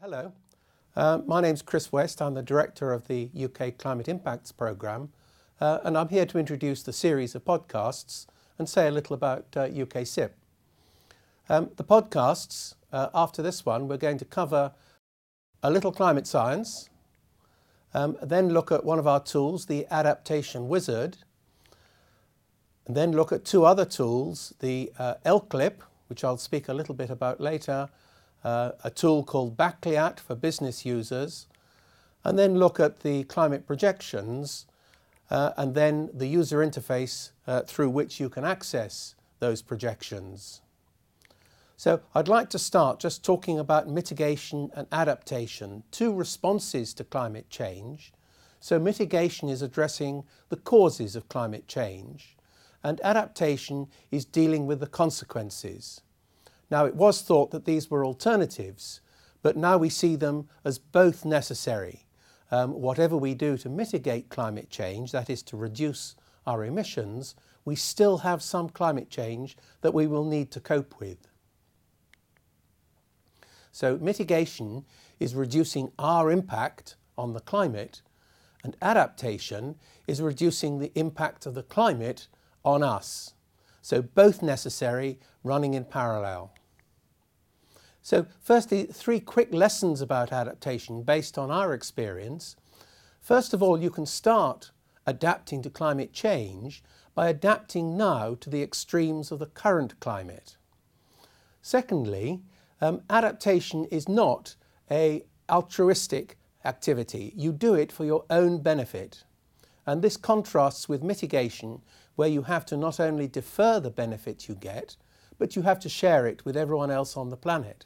Hello, uh, my name's Chris West. I'm the director of the UK Climate Impacts Programme, uh, and I'm here to introduce the series of podcasts and say a little about uh, UK CIP. Um, the podcasts, uh, after this one, we're going to cover a little climate science, um, then look at one of our tools, the Adaptation Wizard, and then look at two other tools, the uh, LCLIP, which I'll speak a little bit about later, uh, a tool called BACLIAT for business users, and then look at the climate projections, uh, and then the user interface uh, through which you can access those projections. So I'd like to start just talking about mitigation and adaptation, two responses to climate change. So mitigation is addressing the causes of climate change and adaptation is dealing with the consequences. Now it was thought that these were alternatives, but now we see them as both necessary. Um, whatever we do to mitigate climate change, that is to reduce our emissions, we still have some climate change that we will need to cope with. So mitigation is reducing our impact on the climate and adaptation is reducing the impact of the climate on us. So both necessary, running in parallel. So firstly, three quick lessons about adaptation based on our experience. First of all, you can start adapting to climate change by adapting now to the extremes of the current climate. Secondly, um, adaptation is not a altruistic activity. You do it for your own benefit. And this contrasts with mitigation, where you have to not only defer the benefit you get, but you have to share it with everyone else on the planet.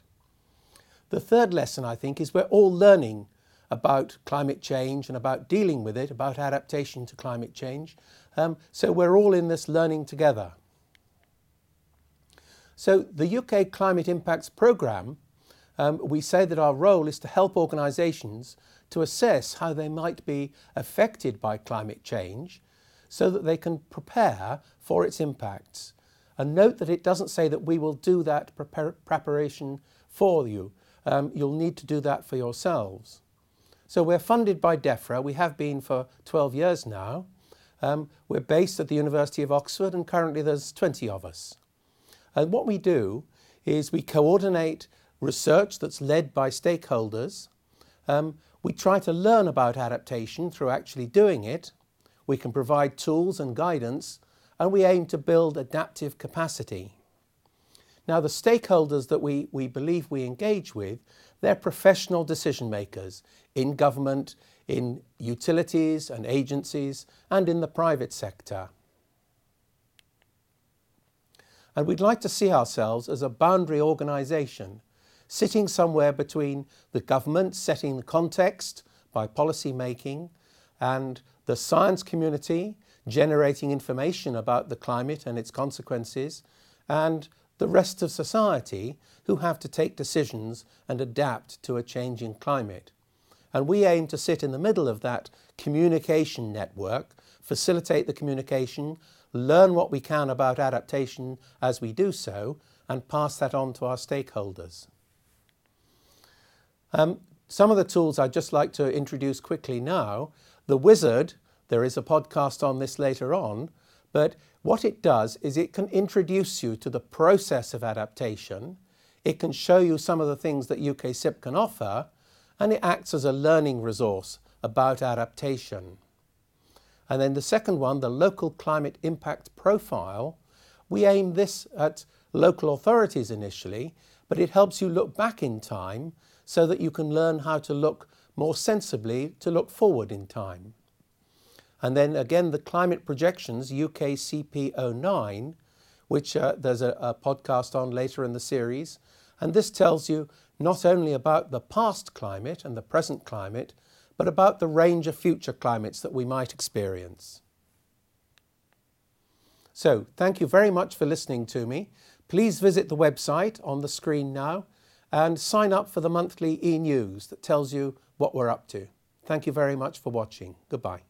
The third lesson, I think, is we're all learning about climate change and about dealing with it, about adaptation to climate change. Um, so we're all in this learning together. So the UK Climate Impacts Programme, um, we say that our role is to help organisations to assess how they might be affected by climate change so that they can prepare for its impacts. And note that it doesn't say that we will do that preparation for you. Um, you'll need to do that for yourselves. So we're funded by DEFRA. We have been for 12 years now. Um, we're based at the University of Oxford and currently there's 20 of us. And what we do is we coordinate research that's led by stakeholders. Um, we try to learn about adaptation through actually doing it. We can provide tools and guidance, and we aim to build adaptive capacity. Now, the stakeholders that we, we believe we engage with, they're professional decision makers in government, in utilities and agencies, and in the private sector. And we'd like to see ourselves as a boundary organisation, sitting somewhere between the government setting the context by policy making and the science community generating information about the climate and its consequences, and the rest of society who have to take decisions and adapt to a changing climate. And we aim to sit in the middle of that communication network, facilitate the communication, learn what we can about adaptation as we do so, and pass that on to our stakeholders. Um, some of the tools I'd just like to introduce quickly now. The Wizard, there is a podcast on this later on, but what it does is it can introduce you to the process of adaptation. It can show you some of the things that UK CIP can offer, and it acts as a learning resource about adaptation. And then the second one, the local climate impact profile, we aim this at local authorities initially, but it helps you look back in time so that you can learn how to look more sensibly to look forward in time. And then again, the climate projections, UK CP09, which uh, there's a, a podcast on later in the series. And this tells you not only about the past climate and the present climate, but about the range of future climates that we might experience. So, thank you very much for listening to me. Please visit the website on the screen now and sign up for the monthly e news that tells you what we're up to. Thank you very much for watching. Goodbye.